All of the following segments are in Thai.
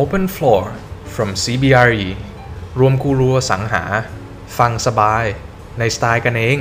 Open Floor from CBRE รวมกูรัวสังหา ฟังสบาย ในสไตล์กันเอง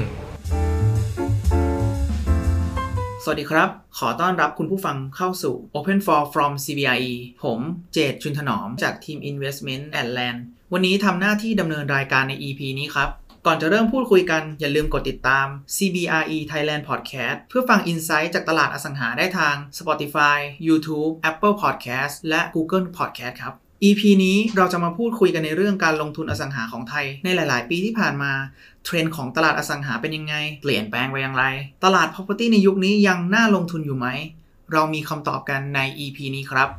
สวัสดีครับ ขอต้อนรับคุณผู้ฟังเข้าสู่ Open for from CBRE ผมเจตชุนถนอมจากทีม Investment and Land วันนี้ทำหน้าที่ดำเนินรายการใน EP นี้ครับ ก่อนจะเริ่มพูดคุยกันอย่าลืมกดติดตาม CBRE Thailand Podcast เพื่อฟัง Insight จากตลาดอสังหาได้ทาง Spotify YouTube Apple Podcast และ Google Podcast ครับ EP นี้เราจะมาพูดคุยกันในเรื่องการลงทุนอสังหาของไทย ในหลาย ๆ ปีที่ผ่านมา เทรนด์ของตลาดอสังหาเป็นยังไง เปลี่ยนแปลงไปอย่างไร ตลาด property ในยุคนี้ยังน่าลงทุนอยู่ไหม เรามีคำตอบกันใน EP นี้ครับ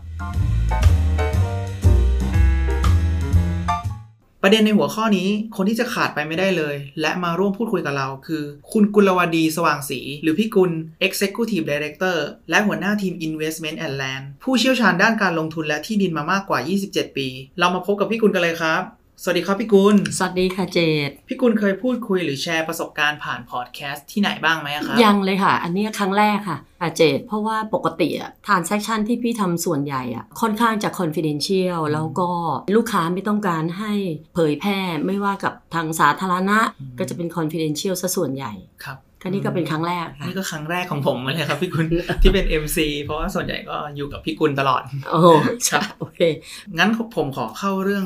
ประเด็นในหัวข้อนี้คนที่จะขาดไปไม่ได้เลย และมาร่วมพูดคุยกับเราคือ คุณกุลวดีสว่างศรีหรือพี่กุล Executive Director และหัวหน้าทีม Investment and Land ผู้เชี่ยวชาญด้านการลงทุนและที่ดินมามากกว่า 27 ปี เรามาพบกับพี่กุลกันเลยครับ สวัสดีครับพี่กุล สวัสดีค่ะเจด พี่กุลเคยพูดคุยหรือแชร์ประสบการณ์ผ่านพอดแคสต์ที่ไหนบ้างไหมอะครับ ยังเลยค่ะ อันนี้ครั้งแรกค่ะค่ะเจด เพราะว่าปกติอะทานเซ c ชันที่พี่ทำส่วนใหญ่อะค่อนข้างจะ confidential แล้วก็ลูกค้าไม่ต้องการให้เผยแพร่ไม่ว่ากับทางสาธารณะอืมก็จะเป็น confidential ซะส่วนใหญ่ ครับ ก็นี่ก็เป็นครั้งแรกค่ะนี่ก็ครั้งแรกของผมเลยครับพี่กุลที่เป็น MC เพราะว่าส่วนใหญ่ก็อยู่กับพี่กุลตลอดโอ้ครัใช่บโอเค งั้นผมขอเข้าเรื่อง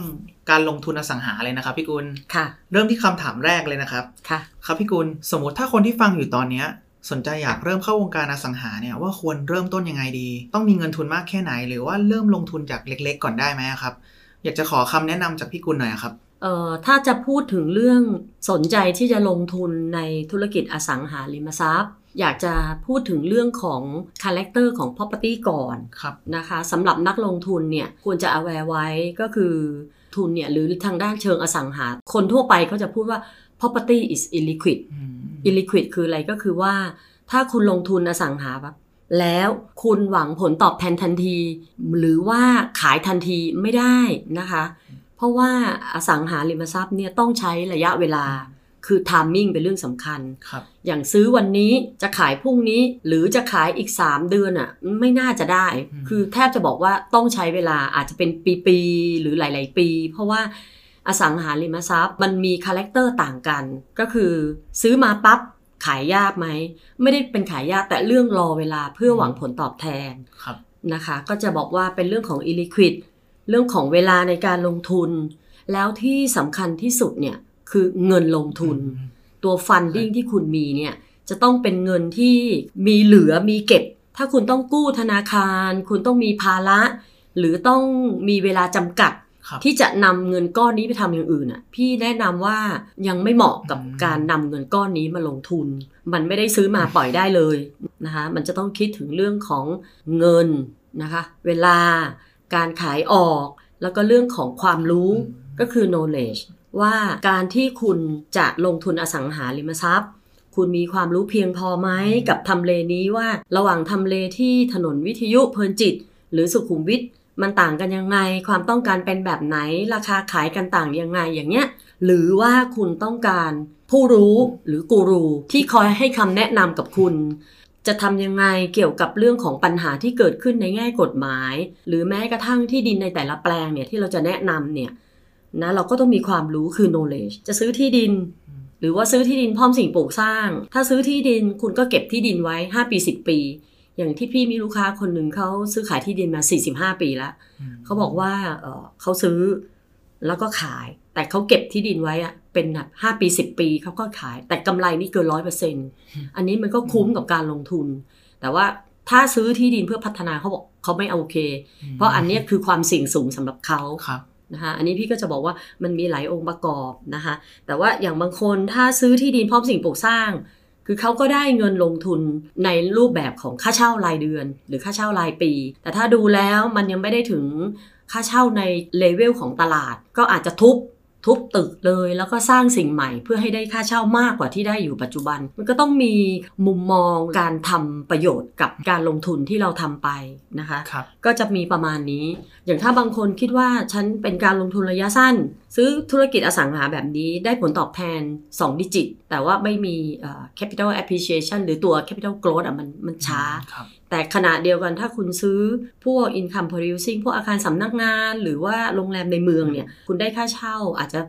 การลงทุนอสังหาเลยนะครับพี่กุลค่ะ เริ่มที่คำถามแรกเลยนะครับค่ะ ครับพี่กุลสมมติถ้าคนที่ฟังอยู่ตอนเนี้ยสนใจอยากเริ่มเข้าวงการอสังหาเนี่ยว่าควรเริ่มต้นยังไงดี ต้องมีเงินทุนมากแค่ไหน หรือว่าเริ่มลงทุนจากเล็ก ๆ ก่อนได้ไหมครับ อยากจะขอคำแนะนำจากพี่กุลหน่อยครับ เอ่อถ้าจะพูดถึงเรื่องสนใจที่จะลงทุนในธุรกิจอสังหาริมทรัพย์ อยากจะพูดถึงเรื่องของ character ของ property ก่อนครับนะคะสำหรับนักลงทุนเนี่ยควรจะ aware ไว้ก็คือทุนเนี่ยหรือทางด้านเชิงอสังหา คนทั่วไปเขาจะพูดว่า property is illiquid อืม illiquid คืออะไรก็คือว่า ถ้าคุณลงทุนอสังหาปั๊บแล้วคุณหวังผลตอบแทนทันที หรือว่าขายทันทีไม่ได้นะคะ เพราะว่าอสังหาริมทรัพย์เนี่ยต้องใช้ระยะเวลาคือ timing เป็นเรื่องสำคัญครับอย่างซื้อวันนี้จะขายพรุ่งนี้หรือจะขายอีก 3 เดือนอะไม่น่าจะได้อืมคือแทบจะบอกว่าต้องใช้เวลาอาจจะเป็นปีๆหรือหลาย ๆ ปี เพราะว่าอสังหาริมทรัพย์ มันมีคาแรคเตอร์ต่างกัน ก็คือซื้อมาปั๊บขายยากไหม ไม่ได้เป็นขายยากแต่เรื่องรอเวลาเพื่อหวังผลตอบแทนครับนะคะ ก็จะบอกว่าเป็นเรื่องของ illiquid เรื่องของเวลาในการลงทุน แล้วที่สำคัญที่สุดเนี่ยคือเงินลงทุนอืมตัว funding ที่คุณมีเนี่ยจะต้องเป็นเงินที่มีเหลือมีเก็บ ถ้าคุณต้องกู้ธนาคาร คุณต้องมีภาระ หรือต้องมีเวลาจำกัดครับที่จะนำเงินก้อนนี้ไปทำอย่างอื่นอะพี่แนะนำว่ายังไม่เหมาะกับอืมการนำเงินก้อนนี้มาลงทุน มันไม่ได้ซื้อมาปล่อยได้เลยนะคะมันจะต้องคิดถึงเรื่องของเงินนะคะ เวลา การขายออก แล้วก็เรื่องของความรู้ก็คือ knowledge ว่าการที่คุณจะลงทุนอสังหาริมทรัพย์ คุณมีความรู้เพียงพอไหมกับทำเลนี้ว่าระหว่างทำเลที่ถนนวิทยุเพลินจิต หรือสุขุมวิทมันต่างกันยังไง ความต้องการเป็นแบบไหน ราคาขายกันต่างยังไงอย่างเงี้ย หรือว่าคุณต้องการผู้รู้หรือกูรูที่คอยให้คำแนะนำกับคุณ จะทำยังไงเกี่ยวกับเรื่องของปัญหาที่เกิดขึ้นในแง่กฎหมาย หรือแม้กระทั่งที่ดินในแต่ละแปลงเนี่ยที่เราจะแนะนำเนี่ยนะเราก็ต้องมีความรู้คือ knowledge จะซื้อที่ดิน หรือว่าซื้อที่ดินพร้อมสิ่งปลูกสร้าง ถ้าซื้อที่ดินคุณก็เก็บที่ดินไว้ 5 ปี 10 ปี อย่างที่พี่มีลูกค้าคนหนึ่งเขาซื้อขายที่ดินมา 45 ปีแล้วอืมเขาบอกว่าเอ่อเขาซื้อแล้วก็ขาย แต่เขาเก็บที่ดินไว้อะ เป็นแบบห้าปีสิบปีเขาก็ขาย แต่กำไรนี่เกินร้อยเปอร์เซ็นอันนี้มันก็คุ้มกับการลงทุน แต่ว่าถ้าซื้อที่ดินเพื่อพัฒนาเขาบอกเขาไม่โอเค เพราะอันเนี้ยคือความเสี่ยงสูงสำหรับเขาครับนะคะอันนี้พี่ก็จะบอกว่ามันมีหลายองค์ประกอบนะคะแต่ว่าอย่างบางคนถ้าซื้อที่ดินพร้อมสิ่งปลูกสร้าง คือเขาก็ได้เงินลงทุนในรูปแบบของค่าเช่ารายเดือน หรือค่าเช่ารายปี แต่ถ้าดูแล้วมันยังไม่ได้ถึงค่าเช่าในเลเวลของตลาด ก็อาจจะทุบ ทุบตึกเลย แล้วก็สร้างสิ่งใหม่ เพื่อให้ได้ค่าเช่ามากกว่าที่ได้อยู่ปัจจุบัน มันก็ต้องมีมุมมองการทำประโยชน์กับการลงทุนที่เราทำไปนะคะครับก็จะมีประมาณนี้ อย่างถ้าบางคนคิดว่าฉันเป็นการลงทุนระยะสั้นซื้อธุรกิจอสังหาแบบนี้ได้ผลตอบแทน 2 ดิจิต แต่ว่าไม่มีเอ่อ capital appreciation หรือตัว capital growth อะมันมันช้าครับแต่ขณะเดียวกันถ้าคุณซื้อพวก income producing พวกอาคารสำนักงาน หรือว่าโรงแรมในเมืองเนี่ย คุณได้ค่าเช่าอาจจะ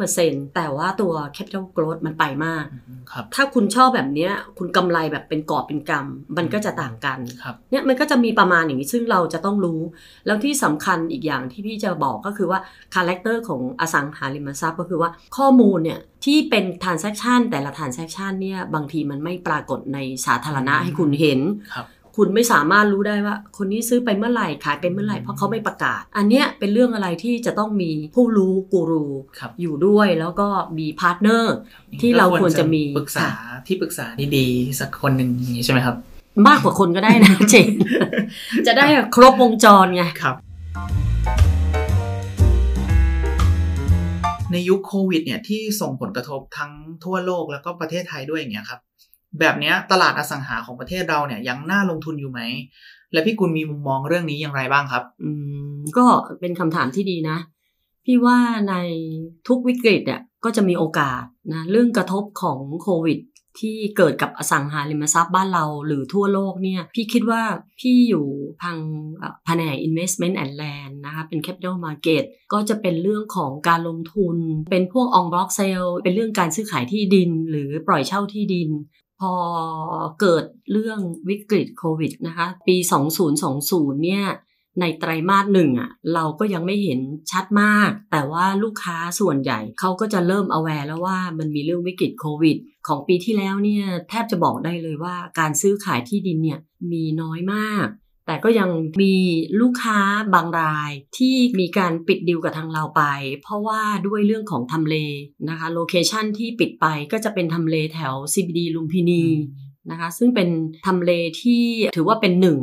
4-5%แต่ว่าตัว capital growth มันไปมากอืมครับถ้าคุณชอบแบบเนี้ยคุณกำไรแบบเป็นกอบเป็นกำมันก็จะต่างกันครับเนี่ยมันก็จะมีประมาณอย่างนี้ซึ่งเราจะต้องรู้ แล้วที่สำคัญอีกอย่างที่พี่จะบอกก็คือว่าcharacter ของอสังหาริมทรัพย์ก็คือว่าข้อมูลเนี่ยที่เป็น transaction แต่ละ transaction เนี่ยบางทีมันไม่ปรากฏในสาธารณะให้คุณเห็นครับคุณไม่สามารถรู้ได้ว่า คนนี้ซื้อไปเมื่อไหร่ขายไปเมื่อไหร่เพราะเขาไม่ประกาศ อันเนี้ยเป็นเรื่องอะไรที่จะต้องมีผู้รู้กูรูครับอยู่ด้วยแล้วก็มี partner ที่เราควรจะมีปรึกษาที่ปรึกษาดีๆสักคนหนึ่งอย่างนี้ใช่ไหมครับ มากกว่าคนก็ได้นะเจนจะได้ครบวงจรไงครับ ในยุคโควิดเนี่ยที่ส่งผลกระทบทั้งทั่วโลกแล้วก็ประเทศไทยด้วยอย่างเงี้ยครับ แบบเนี้ยตลาดอสังหาของประเทศเราเนี่ยยังน่าลงทุนอยู่ไหม และพี่กุลมีมุมมองเรื่องนี้อย่างไรบ้างครับ อืมก็เป็นคำถามที่ดีนะ พี่ว่าในทุกวิกฤตอะก็จะมีโอกาสนะเรื่องกระทบของโควิด ที่เกิดกับอสังหาริมทรัพย์บ้านเราหรือทั่วโลกเนี่ย พี่คิดว่าพี่อยู่ทางเออแผนก investment and land นะคะ เป็น capital market ก็จะเป็นเรื่องของการลงทุน เป็นพวก on block sale เป็นเรื่องการซื้อขายที่ดิน หรือปล่อยเช่าที่ดิน พอเกิดเรื่องวิกฤตโควิดนะคะ ปี 2020 เนี่ย ในไตรมาสหนึ่งอะเราก็ยังไม่เห็นชัดมาก แต่ว่าลูกค้าส่วนใหญ่เขาก็จะเริ่ม aware แล้วว่ามันมีเรื่องวิกฤตโควิด ของปีที่แล้วเนี่ยแทบจะบอกได้เลยว่าการซื้อขายที่ดินเนี่ยมีน้อยมาก แต่ก็ยังมีลูกค้าบางรายที่มีการปิดดิวกับทางเราไป เพราะว่าด้วยเรื่องของทำเลนะคะโลเคชันที่ปิดไปก็จะเป็นทำเลแถว CBD ลุมพินีนะคะซึ่งเป็นทำเลที่ถือว่าเป็นหนึ่ง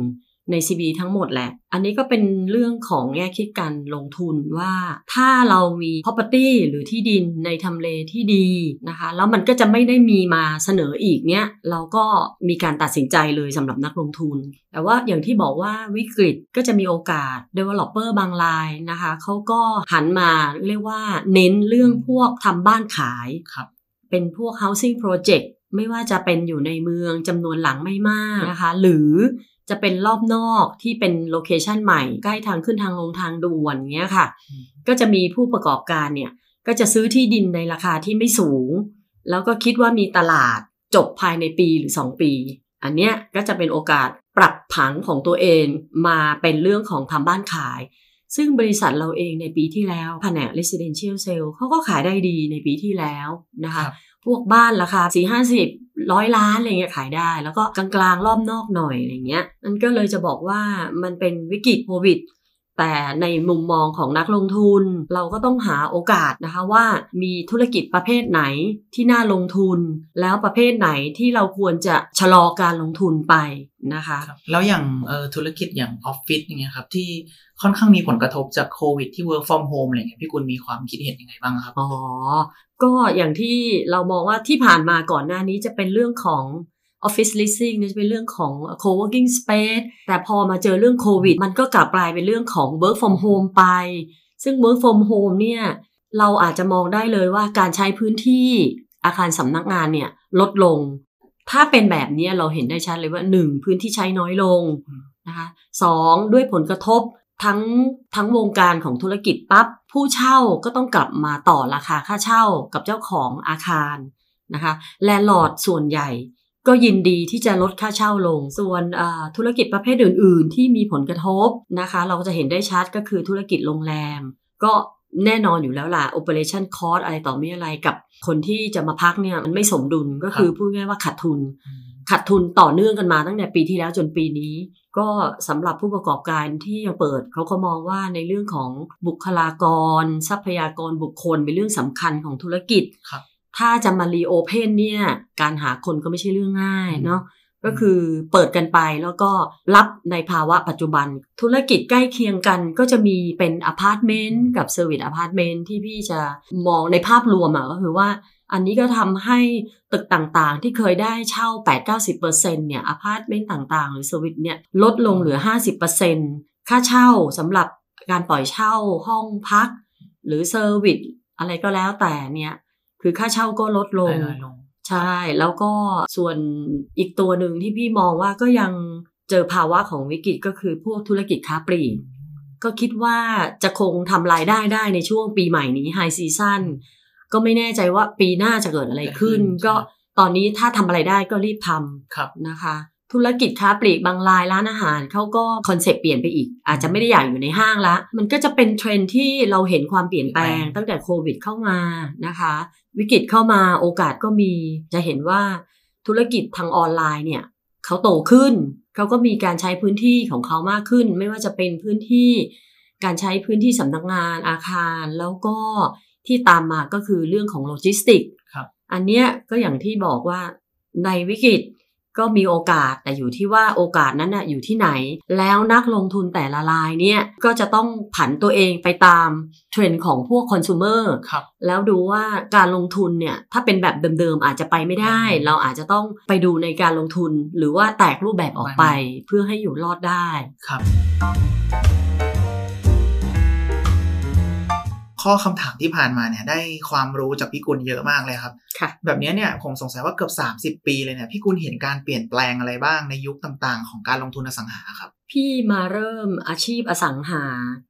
ใน CB ทั้งหมดแหละ อันนี้ก็เป็นเรื่องของแง่คิดการลงทุนว่าถ้าเรามี property หรือที่ดินในทำเลที่ดีนะคะ แล้วมันก็จะไม่ได้มีมาเสนออีกเนี่ยเราก็มีการตัดสินใจเลยสำหรับนักลงทุน แต่ว่าอย่างที่บอกว่าวิกฤตก็จะมีโอกาส developer บางรายนะคะเขาก็หันมาเรียกว่าเน้นเรื่องพวกทำบ้านขายครับเป็นพวก housing project ไม่ว่าจะเป็นอยู่ในเมืองจำนวนหลังไม่มากนะคะ หรือ จะเป็นรอบนอกที่เป็นโลเคชันใหม่ใกล้ทางขึ้นทางลงทางด่วนเงี้ยค่ะอืมก็จะมีผู้ประกอบการเนี่ย ก็จะซื้อที่ดินในราคาที่ไม่สูง แล้วก็คิดว่ามีตลาดจบภายในปีหรือ 2 ปี อันเนี้ยก็จะเป็นโอกาสปรับผังของตัวเองมาเป็นเรื่องของทำบ้านขาย ซึ่งบริษัทเราเองในปีที่แล้วแผนก residential sale เขาก็ขายได้ดีในปีที่แล้วนะคะครับ พวกบ้านราคาสี่ห้าสิบร้อยล้านอะไรเงี้ยขายได้ แล้วก็กลางๆรอบนอกหน่อยอะไรเงี้ยมันก็เลยจะบอกว่ามันเป็นวิกฤตโควิด แต่ในมุมมองของนักลงทุน เราก็ต้องหาโอกาสนะคะว่ามีธุรกิจประเภทไหนที่น่าลงทุน แล้วประเภทไหนที่เราควรจะชะลอการลงทุนไปนะคะครับแล้วอย่างเอ่อธุรกิจอย่างออฟฟิศอย่างเงี้ยครับที่ค่อนข้างมีผลกระทบจากโควิดที่ work from home อะไรเงี้ยพี่กุลมีความคิดเห็นยังไงบ้างครับ อ๋อ ก็อย่างที่เรามองว่าที่ผ่านมาก่อนหน้านี้จะเป็นเรื่องของ Office Leasing เนี่ยจะเป็นเรื่องของ Co-working Space แต่พอมาเจอเรื่องโควิด มันก็กลับกลายเป็นเรื่องของ Work from Home ไป ซึ่ง Work from Home เนี่ยเราอาจจะมองได้เลยว่าการใช้พื้นที่อาคารสำนักงานเนี่ยลดลง ถ้าเป็นแบบนี้เราเห็นได้ชัดเลยว่า 1. พื้นที่ใช้น้อยลงนะคะสองด้วยผลกระทบทั้งทั้งวงการของธุรกิจปั๊บผู้เช่าก็ต้องกลับมาต่อราคาค่าเช่ากับเจ้าของอาคารนะคะแลนด์ลอร์ดส่วนใหญ่ ก็ยินดีที่จะลดค่าเช่าลง ส่วนอ่าธุรกิจประเภทอื่น ๆ ที่มีผลกระทบนะคะ เราก็จะเห็นได้ชัดก็คือธุรกิจโรงแรม ก็แน่นอนอยู่แล้วล่ะ operation cost อะไรต่อมีอะไรกับคนที่จะมาพักเนี่ยมันไม่สมดุลก็คือพูดง่ายๆว่าขาดทุน ขาดทุนต่อเนื่องกันมาตั้งแต่ปีที่แล้วจนปีนี้ ก็สำหรับผู้ประกอบการที่ยังเปิดเขาก็มองว่าในเรื่องของบุคลากร ทรัพยากรบุคคลเป็นเรื่องสำคัญของธุรกิจครับ ถ้าจะมา reopen เนี่ย การหาคนก็ไม่ใช่เรื่องง่ายเนาะก็คือเปิดกันไปแล้วก็รับในภาวะปัจจุบัน ธุรกิจใกล้เคียงกันก็จะมีเป็นอพาร์ตเมนต์กับ service apartment ที่พี่จะมองในภาพรวมอะก็คือว่าอันนี้ก็ทำให้ตึกต่างๆ ที่เคยได้เช่า 8-90%เนี่ยอพาร์ตเมนต์ต่างๆ หรือ service เนี่ยลดลงเหลือ 50%ค่าเช่าสำหรับการปล่อยเช่าห้องพัก หรือ service อะไรก็แล้วแต่เนี่ย คือค่าเช่าก็ลดลงน้อยลง ใช่ แล้วก็ส่วนอีกตัวหนึ่งที่พี่มองว่าก็ยังเจอภาวะของวิกฤตก็คือพวกธุรกิจค้าปลีกก็คิดว่าจะคงทำรายได้ได้ในช่วงปีใหม่นี้ high season ก็ไม่แน่ใจว่าปีหน้าจะเกิดอะไรขึ้นจะขึ้นก็ตอนนี้ถ้าทำอะไรได้ก็รีบทำครับนะคะ ธุรกิจค้าปลีกบางรายร้านอาหารเขาก็ concept เปลี่ยนไปอีก อาจจะไม่ได้อยากอยู่ในห้างละ มันก็จะเป็นเทรนด์ที่เราเห็นความเปลี่ยนแปลงเปลี่ยนแปลงตั้งแต่โควิดเข้ามานะคะ วิกฤตเข้ามาโอกาสก็มี จะเห็นว่าธุรกิจทางออนไลน์เนี่ยเขาโตขึ้น เขาก็มีการใช้พื้นที่ของเขามากขึ้น ไม่ว่าจะเป็นพื้นที่ การใช้พื้นที่สำนักงานอาคาร แล้วก็ที่ตามมาก็คือเรื่องของโลจิสติกครับอันเนี้ยก็อย่างที่บอกว่าในวิกฤต ก็มีโอกาสแต่อยู่ที่ว่าโอกาสนั้นน่ะอยู่ที่ไหน แล้วนักลงทุนแต่ละรายเนี่ยก็จะต้องผันตัวเองไปตามเทรนด์ของพวกคอน sumer ครับแล้วดูว่าการลงทุนเนี่ยถ้าเป็นแบบเดิมๆอาจจะไปไม่ได้อืมเราอาจจะต้องไปดูในการลงทุน หรือว่าแตกรูปแบบออกไปไม่เพื่อให้อยู่รอดได้ครับ ข้อคำถามที่ผ่านมาเนี่ยได้ความรู้จากพี่กุลเยอะมากเลยครับค่ะแบบนี้เนี่ยผมสงสัยว่าเกือบ 30 ปีเลยเนี่ยพี่กุลเห็นการเปลี่ยนแปลงอะไรบ้างในยุคต่างๆ ของการลงทุนอสังหาครับ พี่มาเริ่มอาชีพอสังหา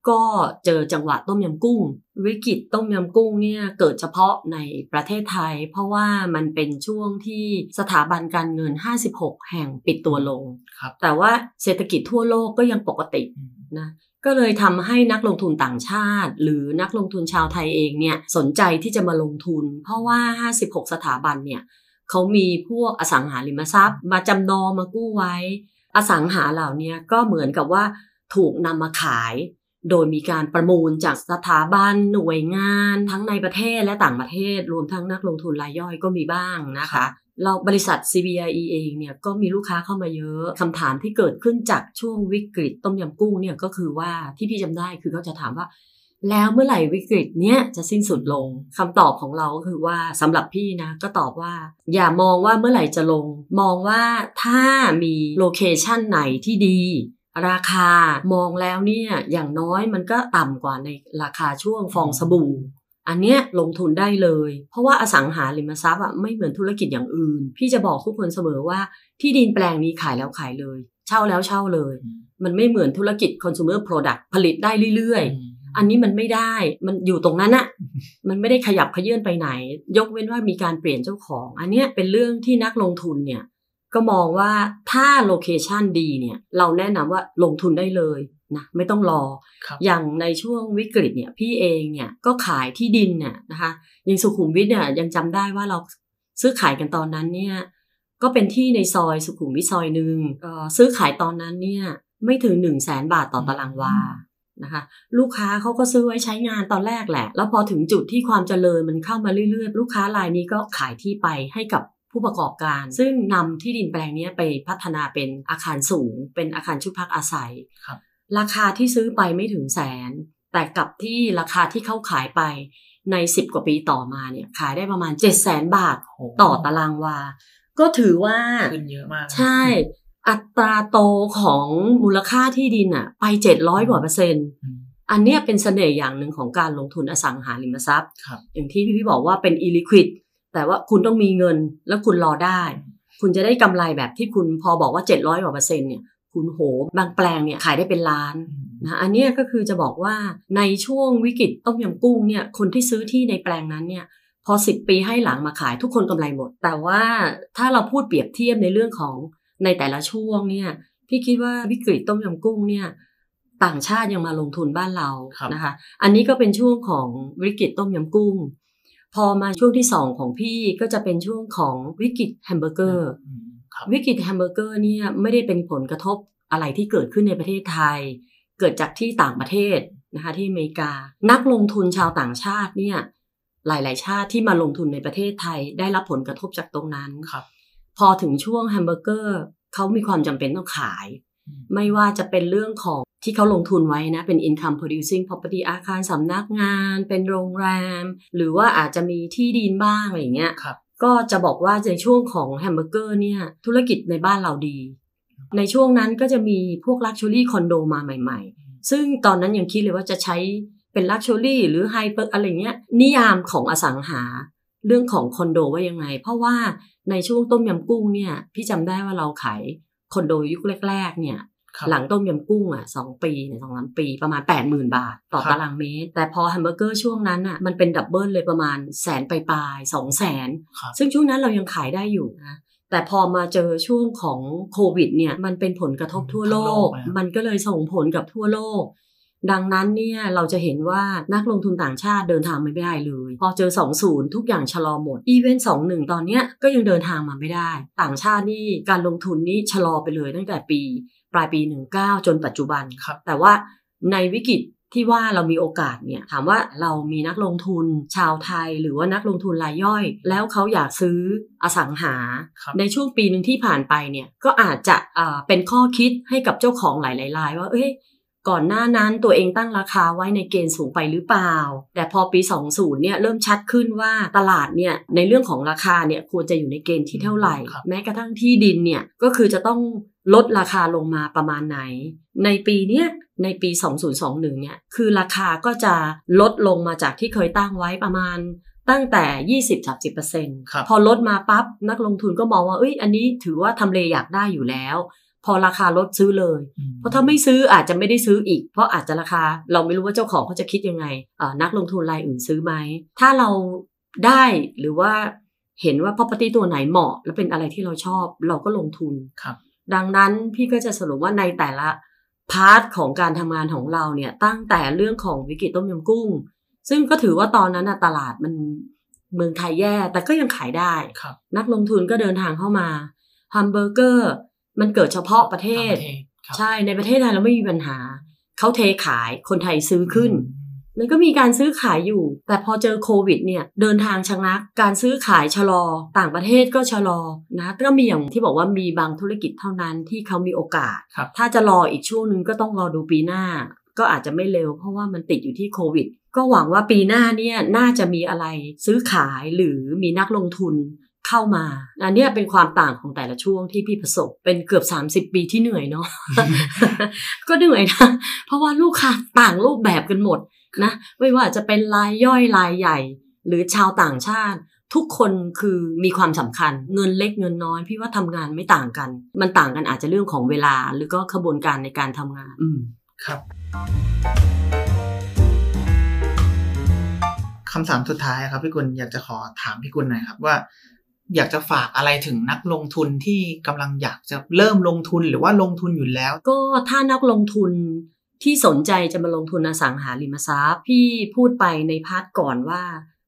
ก็เจอจังหวะต้มยำกุ้ง วิกฤตต้มยำกุ้งเนี่ยเกิดเฉพาะในประเทศไทย เพราะว่ามันเป็นช่วงที่สถาบันการเงิน 56 แห่งปิดตัวลงครับแต่ว่าเศรษฐกิจทั่วโลกก็ยังปกติอืมนะ ก็เลยทำให้นักลงทุนต่างชาติ หรือนักลงทุนชาวไทยเองเนี่ยสนใจที่จะมาลงทุน เพราะว่า 56 สถาบันเนี่ยเขามีพวกอสังหาริมทรัพย์ มาจำนองมากู้ไว้ อสังหาเหล่านี้ก็เหมือนกับว่าถูกนำมาขาย โดยมีการประมูลจากสถาบันหน่วยงาน ทั้งในประเทศและต่างประเทศ รวมทั้งนักลงทุนรายย่อยก็มีบ้างนะคะ เราบริษัท CBRE เองเนี่ยก็มีลูกค้าเข้ามาเยอะคำถามที่เกิดขึ้นจากช่วงวิกฤตต้มยำกุ้งเนี่ยก็คือว่าที่พี่จำได้คือเขาจะถามว่า แล้วเมื่อไหร่วิกฤตเนี้ยจะสิ้นสุดลงคำตอบของเราก็คือว่าสำหรับพี่นะก็ตอบว่า อย่ามองว่าเมื่อไหร่จะลง มองว่าถ้ามีโลเคชันไหนที่ดีราคามองแล้วเนี่ยอย่างน้อยมันก็ต่ำกว่าในราคาช่วงฟองสบู่ อันเนี้ยลงทุนได้เลย เพราะว่าอสังหาริมทรัพย์อะไม่เหมือนธุรกิจอย่างอื่น พี่จะบอกทุกคนเสมอว่าที่ดินแปลงนี้ขายแล้วขายเลย เช่าแล้วเช่าเลย มันไม่เหมือนธุรกิจ consumer product ผลิตได้เรื่อยๆ อันนี้มันไม่ได้มันอยู่ตรงนั้นอะมันไม่ได้ขยับขยื่นไปไหน ยกเว้นว่ามีการเปลี่ยนเจ้าของ อันเนี้ยเป็นเรื่องที่นักลงทุนเนี่ยก็มองว่าถ้าโลเคชันดีเนี่ยเราแนะนำว่าลงทุนได้เลย นะไม่ต้องรอครับอย่างในช่วงวิกฤตเนี่ยพี่เองเนี่ยก็ขายที่ดินเนี่ยนะคะยังสุขุมวิทเนี่ยยังจำได้ว่าเราซื้อขายกันตอนนั้นเนี่ยก็เป็นที่ในซอยสุขุมวิทซอยหนึ่งเอ่อซื้อขายตอนนั้นเนี่ยไม่ถึง1นึ่งแสนบาทต่อตารางวานะคะลูกค้าเขาก็ซื้อไว้ใช้งานตอนแรกแหละ แล้วพอถึงจุดที่ความเจริญมันเข้ามาเรื่อยๆ ลูกค้ารายนี้ก็ขายที่ไปให้กับผู้ประกอบการ ซึ่งนำที่ดินแปลงเนี้ยไปพัฒนาเป็นอาคารสูง เป็นอาคารชุดพักอาศัยค รับราคาที่ซื้อไปไม่ถึงแสน แต่กลับที่ราคาที่เขาขายไปใน 10 กว่าปีต่อมาเนี่ย ขายได้ประมาณ 7 0 0 0 0 0 บาทโอ้ต่อตารางวา ก็ถือว่าขึ้นเยอะมาก ใช่ อัตราโตของมูลค่าที่ดินอะไป 700 กว่าเปอร์เซ็นต์อืมอันเนี้ยเป็นเสน่ห์อย่างหนึ่งของการลงทุนอสังหาริมทรัพย์ครับอย่างที่พี่บอกว่าเป็น illiquid แต่ว่าคุณต้องมีเงินแล้วคุณรอได้ คุณจะได้กำไรแบบที่คุณพอบอกว่า 700กว่าเปอร์เซ็นต์เนี่ย คุณโห บางแปลงเนี่ยขายได้เป็นล้านนะอันเนี้ยก็คือจะบอกว่าในช่วงวิกฤตต้มยำกุ้งเนี่ยคนที่ซื้อที่ในแปลงนั้นเนี่ยพอสิบปีให้หลังมาขายทุกคนกำไรหมด แต่ว่าถ้าเราพูดเปรียบเทียบในเรื่องของในแต่ละช่วงเนี่ยพี่คิดว่าวิกฤตต้มยำกุ้งเนี่ยต่างชาติยังมาลงทุนบ้านเราครับนะคะ อันนี้ก็เป็นช่วงของวิกฤตต้มยำกุ้ง พอมาช่วงที่สองของพี่ก็จะเป็นช่วงของวิกฤตแฮมเบอร์เกอร์อืมครับ วิกฤตแฮมเบอร์เกอร์เนี่ยไม่ได้เป็นผลกระทบอะไรที่เกิดขึ้นในประเทศไทย เกิดจากที่ต่างประเทศนะคะที่อเมริกา นักลงทุนชาวต่างชาติเนี่ยหลาย ๆ ชาติที่มาลงทุนในประเทศไทย ได้รับผลกระทบจากตรงนั้นครับพอถึงช่วงแฮมเบอร์เกอร์เขามีความจำเป็นต้องขาย ไม่ว่าจะเป็นเรื่องของที่เขาลงทุนไว้นะ เป็น income producing property อาคารสำนักงาน เป็นโรงแรม หรือว่าอาจจะมีที่ดินบ้างอะไรอย่างเงี้ยครับ ก็จะบอกว่าในช่วงของแฮมเบอร์เกอร์เนี่ยธุรกิจในบ้านเราดี ในช่วงนั้นก็จะมีพวก luxury คอนโดมาใหม่ ๆ ซึ่งตอนนั้นยังคิดเลยว่าจะใช้เป็น luxury หรือ hyper อะไรเงี้ยนิยามของอสังหาเรื่องของคอนโดว่ายังไง เพราะว่าในช่วงต้มยำกุ้งเนี่ยพี่จำได้ว่าเราขายคอนโดยุคแรก ๆ เนี่ย หลังต้มยำกุ้งอะสองปีเนี่ยสองสามปีประมาณ 80,000 บาท ต่อครับตารางเมตร แต่พอแฮมเบอร์เกอร์ช่วงนั้นอะมันเป็น double เลยประมาณแสนปลายๆสองแสนครับซึ่งช่วงนั้นเรายังขายได้อยู่นะแต่พอมาเจอช่วงของโควิดเนี่ยมันเป็นผลกระทบทั่วโลทั้งโลกกเลยครับมันก็เลยส่งผลกับทั่วโลก ดังนั้นเนี่ยเราจะเห็นว่านักลงทุนต่างชาติเดินทางไม่ได้เลย พอเจอ 20 ทุกอย่างชะลอหมดอีเวนต์21 ตอนเนี้ยก็ยังเดินทางมาไม่ได้ ต่างชาตินี่การลงทุนนี่ชะลอไปเลยตั้งแต่ปี ปลายปี 19 จนปัจจุบันครับแต่ว่าในวิกฤตที่ว่าเรามีโอกาสเนี่ยถามว่าเรามีนักลงทุนชาวไทย หรือว่านักลงทุนรายย่อย แล้วเขาอยากซื้ออสังหาครับในช่วงปีหนึ่งที่ผ่านไปเนี่ยก็อาจจะอ่าเป็นข้อคิดให้กับเจ้าของหลายๆรายว่าเอ้ยก่อนหน้านั้นตัวเองตั้งราคาไว้ในเกณฑ์สูงไปหรือเปล่า แต่พอปี 20 เนี่ยเริ่มชัดขึ้นว่าตลาดเนี่ยในเรื่องของราคาเนี่ยควรจะอยู่ในเกณฑ์ที่เท่าไหร่ครับแม้กระทั่งที่ดินเนี่ยก็คือจะต้อง ลดราคาลงมาประมาณไหน ในปีเนี้ยในปี 2021 เนี่ย คือราคาก็จะลดลงมาจากที่เคยตั้งไว้ประมาณตั้งแต่ 20-30%ครับพอลดมาปั๊บนักลงทุนก็มองว่า เอ้ย อันนี้ถือว่าทำเลอยากได้อยู่แล้ว พอราคาลดซื้อเลยอืมเพราะถ้าไม่ซื้ออาจจะไม่ได้ซื้ออีก เพราะอาจจะราคา เราไม่รู้ว่าเจ้าของเขาจะคิดยังไงอ่านักลงทุนรายอื่นซื้อไหม ถ้าเราได้หรือว่าเห็นว่า property ตัวไหนเหมาะ และเป็นอะไรที่เราชอบ เราก็ลงทุนครับ ดังนั้นพี่ก็จะสรุปว่าในแต่ละ part ของการทำงานของเราเนี่ยตั้งแต่เรื่องของวิกฤตต้มยำกุ้ง ซึ่งก็ถือว่าตอนนั้นน่ะตลาดมันเมืองไทยแย่ แต่ก็ยังขายได้ครับนักลงทุนก็เดินทางเข้ามาแฮมเบอร์เกอร์มันเกิดเฉพาะประเทศต่างประเทศครับใช่ในประเทศไทยเราไม่มีปัญหา เขาเทขายคนไทยซื้อขึ้นอื มมันก็มีการซื้อขายอยู่ แต่พอเจอโควิดเนี่ยเดินทางชะงัก การซื้อขายชะลอ ต่างประเทศก็ชะลอนะก็มีอย่างที่บอกว่ามีบางธุรกิจเท่านั้นที่เขามีโอกาสครับถ้าจะรออีกช่วงหนึ่งก็ต้องรอดูปีหน้า ก็อาจจะไม่เร็วเพราะว่ามันติดอยู่ที่โควิด ก็หวังว่าปีหน้าเนี่ยน่าจะมีอะไรซื้อขายหรือมีนักลงทุนเข้ามาอันเนี้ยเป็นความต่างของแต่ละช่วงที่พี่ประสบเป็นเกือบ 30 ปีที่เหนื่อยเนาะก็เหนื่อยนะเพราะว่าลูกค้าต่างรูปแบบกันหมด นะไม่ว่าจะเป็นรายย่อยรายใหญ่ หรือชาวต่างชาติ ทุกคนคือมีความสำคัญ เงินเล็กเงินน้อย พี่ว่าทำงานไม่ต่างกัน มันต่างกันอาจจะเรื่องของเวลา หรือก็ขบวนการในการทำงาน อืมครับคำถามสุดท้ายครับพี่กุลอยากจะขอถามพี่กุลหน่อยครับว่า อยากจะฝากอะไรถึงนักลงทุนที่กำลังอยากจะเริ่มลงทุนหรือว่าลงทุนอยู่แล้ว ก็ถ้านักลงทุน ที่สนใจจะมาลงทุนอสังหาริมทรัพย์ พี่พูดไปใน part ก่อนว่า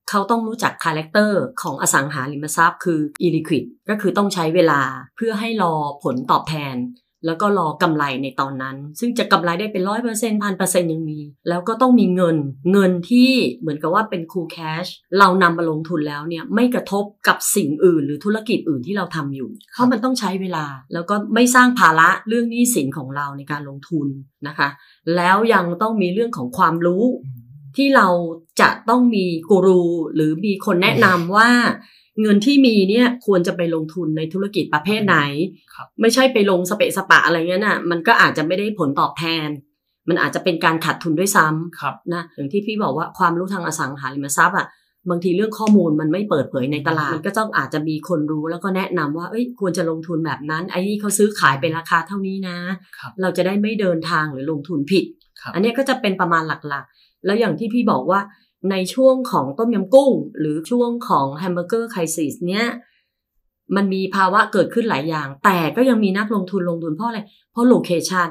เขาต้องรู้จัก character ของอสังหาริมทรัพย์ คือ illiquid ก็คือต้องใช้เวลาเพื่อให้รอผลตอบแทน แล้วก็รอกำไรในตอนนั้น ซึ่งจะกำไรได้เป็นร้อยเปอร์เซ็นต์พันเปอร์เซ็นต์ยังมี แล้วก็ต้องมีเงิน เงินที่เหมือนกับว่าเป็น cool cash เรานำมาลงทุนแล้วเนี่ยไม่กระทบกับสิ่งอื่น หรือธุรกิจอื่นที่เราทำอยู่ เพราะมันต้องใช้เวลา แล้วก็ไม่สร้างภาระเรื่องหนี้สินของเราในการลงทุนนะคะ แล้วยังต้องมีเรื่องของความรู้ที่เราจะต้องมีกูรูหรือมีคนแนะนำว่า เงินที่มีเนี่ยควรจะไปลงทุนในธุรกิจประเภทไหนครับไม่ใช่ไปลงสเปะสปะอะไรเงี้ยน่ะ มันก็อาจจะไม่ได้ผลตอบแทน มันอาจจะเป็นการขาดทุนด้วยซ้ำครับนะอย่างที่พี่บอกว่าความรู้ทางอสังหาริมทรัพย์อะบางทีเรื่องข้อมูลมันไม่เปิดเผยในตลาด มันก็ต้องอาจจะมีคนรู้แล้วก็แนะนำว่าเอ้ยควรจะลงทุนแบบนั้น ไอ้นี่เขาซื้อขายเป็นราคาเท่านี้นะครับเราจะได้ไม่เดินทางหรือลงทุนผิดครับอันเนี้ยก็จะเป็นประมาณหลักๆ แล้วอย่างที่พี่บอกว่า ในช่วงของต้มยำกุ้ง หรือช่วงของ hamburger crisis เนี้ยมันมีภาวะเกิดขึ้นหลายอย่าง แต่ก็ยังมีนักลงทุนลงทุนเพราะอะไร เพราะ location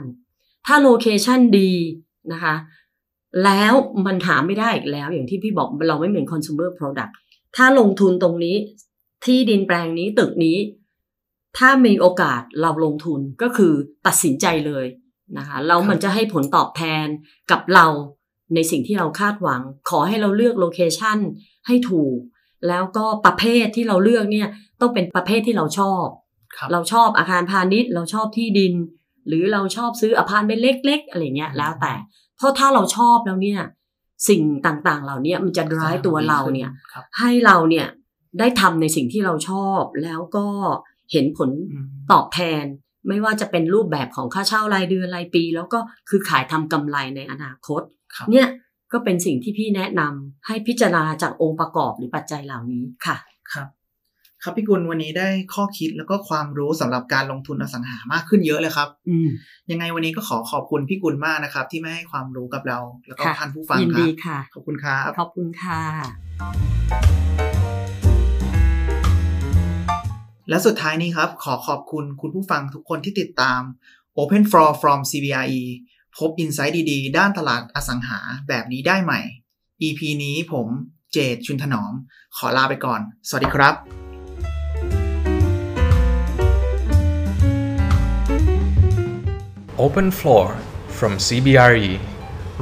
ถ้า location ดีนะคะ แล้วมันหาไม่ได้อีกแล้ว อย่างที่พี่บอกเราไม่เหมือน consumer product ถ้าลงทุนตรงนี้ที่ดินแปลงนี้ตึกนี้ ถ้ามีโอกาสเราลงทุนก็คือตัดสินใจเลยนะคะแล้วมันจะให้ผลตอบแทนกับเรา ในสิ่งที่เราคาดหวัง ขอให้เราเลือก location ให้ถูก แล้วก็ประเภทที่เราเลือกเนี่ยต้องเป็นประเภทที่เราชอบครับเราชอบอาคารพาณิชย์ เราชอบที่ดิน หรือเราชอบซื้ออพาร์ตเมนต์เล็ก ๆ อะไรเงี้ยแล้วแต่ เพราะถ้าเราชอบแล้วเนี่ยสิ่งต่างๆ เหล่านี้มันจะ drive ตัวเราเนี่ยครับให้เราเนี่ยได้ทำในสิ่งที่เราชอบแล้วก็เห็นผลอืมตอบแทน ไม่ว่าจะเป็นรูปแบบของค่าเช่ารายเดือนรายปี แล้วก็คือขายทำกำไรในอนาคตครับ เนี่ยก็เป็นสิ่งที่พี่แนะนำให้พิจารณาจากองค์ประกอบหรือปัจจัยเหล่านี้ค่ะครับ ครับพี่กุลวันนี้ได้ข้อคิดแล้วก็ความรู้สำหรับการลงทุนอสังหามากขึ้นเยอะเลยครับ อืมยังไงวันนี้ก็ขอขอบคุณพี่กุลมากนะครับ ที่มาให้ความรู้กับเรา แล้วก็ค่ะท่านผู้ฟังยินครัดีบค่ะ ขอบคุณครับขอบคุณค่ะ และสุดท้ายนี้ครับ ขอขอบคุณคุณผู้ฟังทุกคนที่ติดตาม Open Floor from CBRE พบอินไซต์ดีๆ ด้านตลาดอสังหาแบบนี้ได้ใหม่ EP นี้ผมเจตชุนถนอม ขอลาไปก่อน สวัสดีครับ Open Floor from CBRE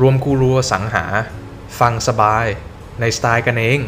รวมกูรูสังหา ฟังสบาย ในสไตล์กันเอง